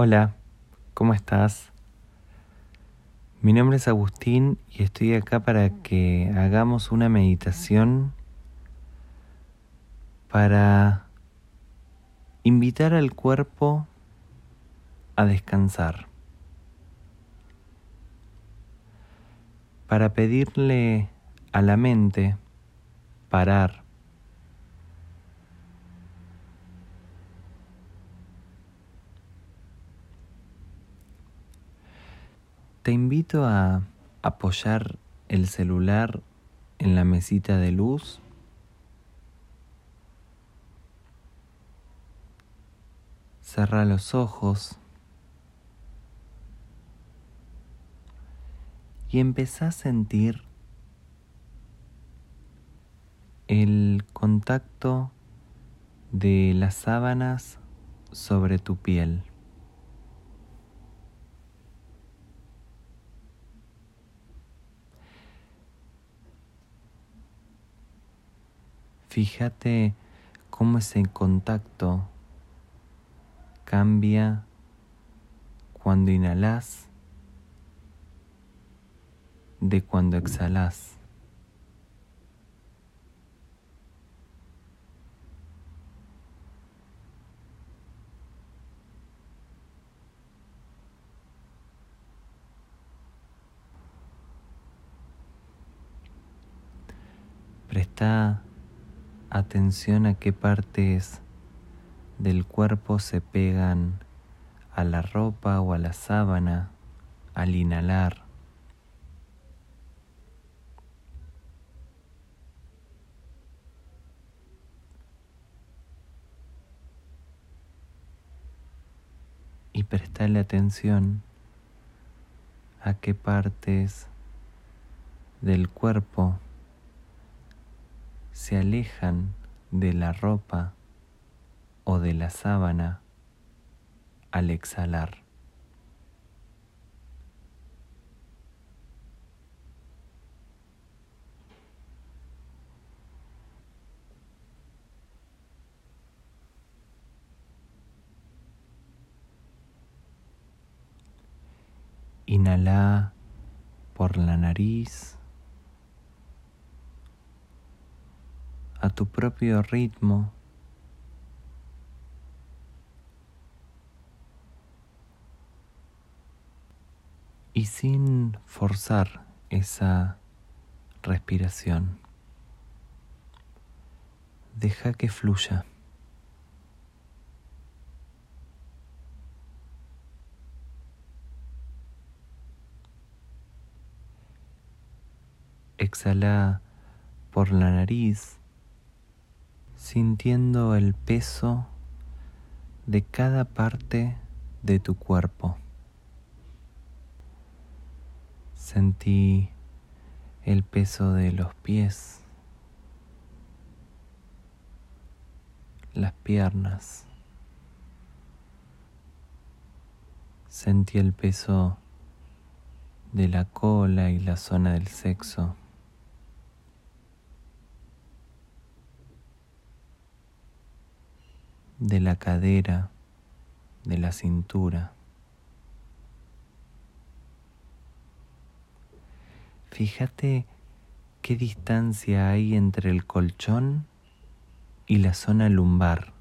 Hola, ¿cómo estás? Mi nombre es Agustín y estoy acá para que hagamos una meditación para invitar al cuerpo a descansar, para pedirle a la mente parar Te invito a apoyar el celular en la mesita de luz. Cerra los ojos y empezá a sentir el contacto de las sábanas sobre tu piel. Fíjate cómo ese contacto cambia cuando inhalas de cuando exhalas. Presta atención a qué partes del cuerpo se pegan a la ropa o a la sábana al inhalar. Y prestarle atención a qué partes del cuerpo se alejan de la ropa o de la sábana al exhalar. Inhala por la nariz. Tu propio ritmo. Y sin forzar esa respiración. Deja que fluya. Exhala por la nariz sintiendo el peso de cada parte de tu cuerpo. Sentí el peso de los pies, las piernas. Sentí el peso de la cola y la zona del sexo. De la cadera, de la cintura. Fíjate qué distancia hay entre el colchón y la zona lumbar.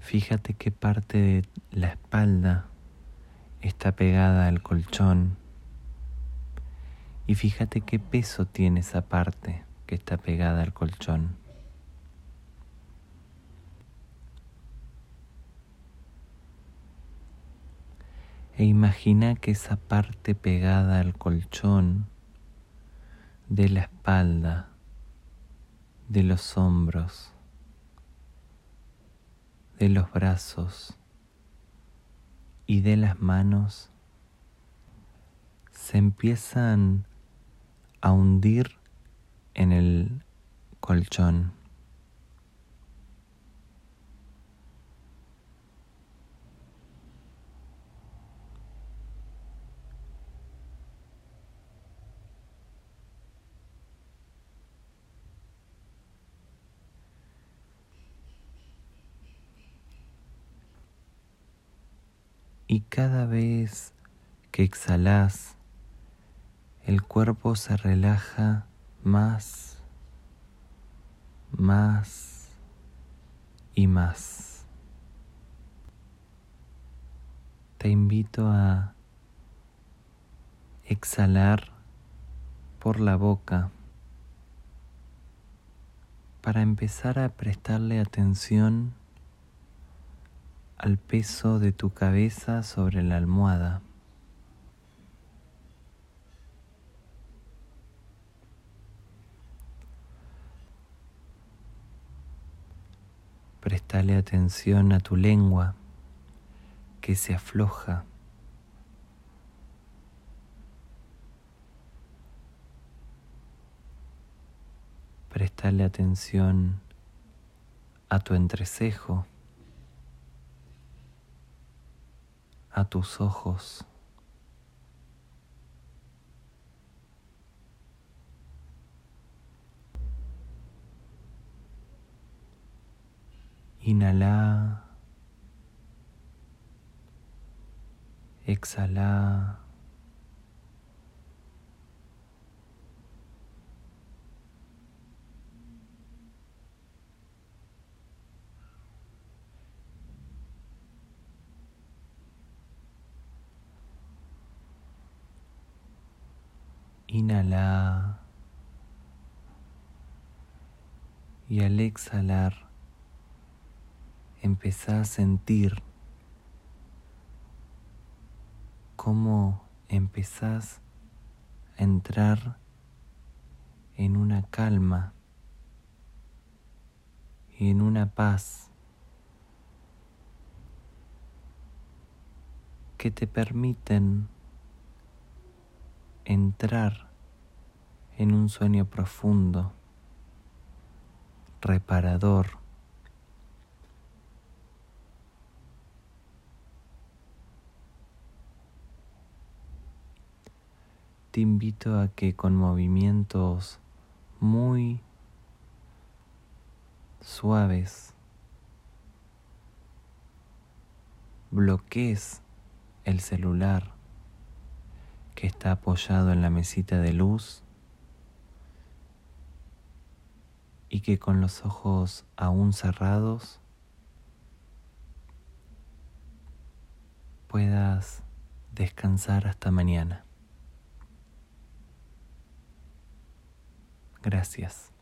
Fíjate qué parte de la espalda está pegada al colchón y fíjate qué peso tiene esa parte que está pegada al colchón. E imagina que esa parte pegada al colchón de la espalda, de los hombros, de los brazos, y de las manos se empiezan a hundir en el colchón. Y cada vez que exhalas, el cuerpo se relaja más, más y más. Te invito a exhalar por la boca para empezar a prestarle atención al peso de tu cabeza sobre la almohada. Prestale atención a tu lengua que se afloja. Prestale atención a tu entrecejo. A tus ojos. Inhala. Exhala. Inhala. Y al exhalar, empezá a sentir cómo empezás a entrar en una calma y en una paz que te permiten entrar en un sueño profundo, reparador, te invito a que con movimientos muy suaves bloquees el celular que está apoyado en la mesita de luz y que con los ojos aún cerrados puedas descansar hasta mañana. Gracias.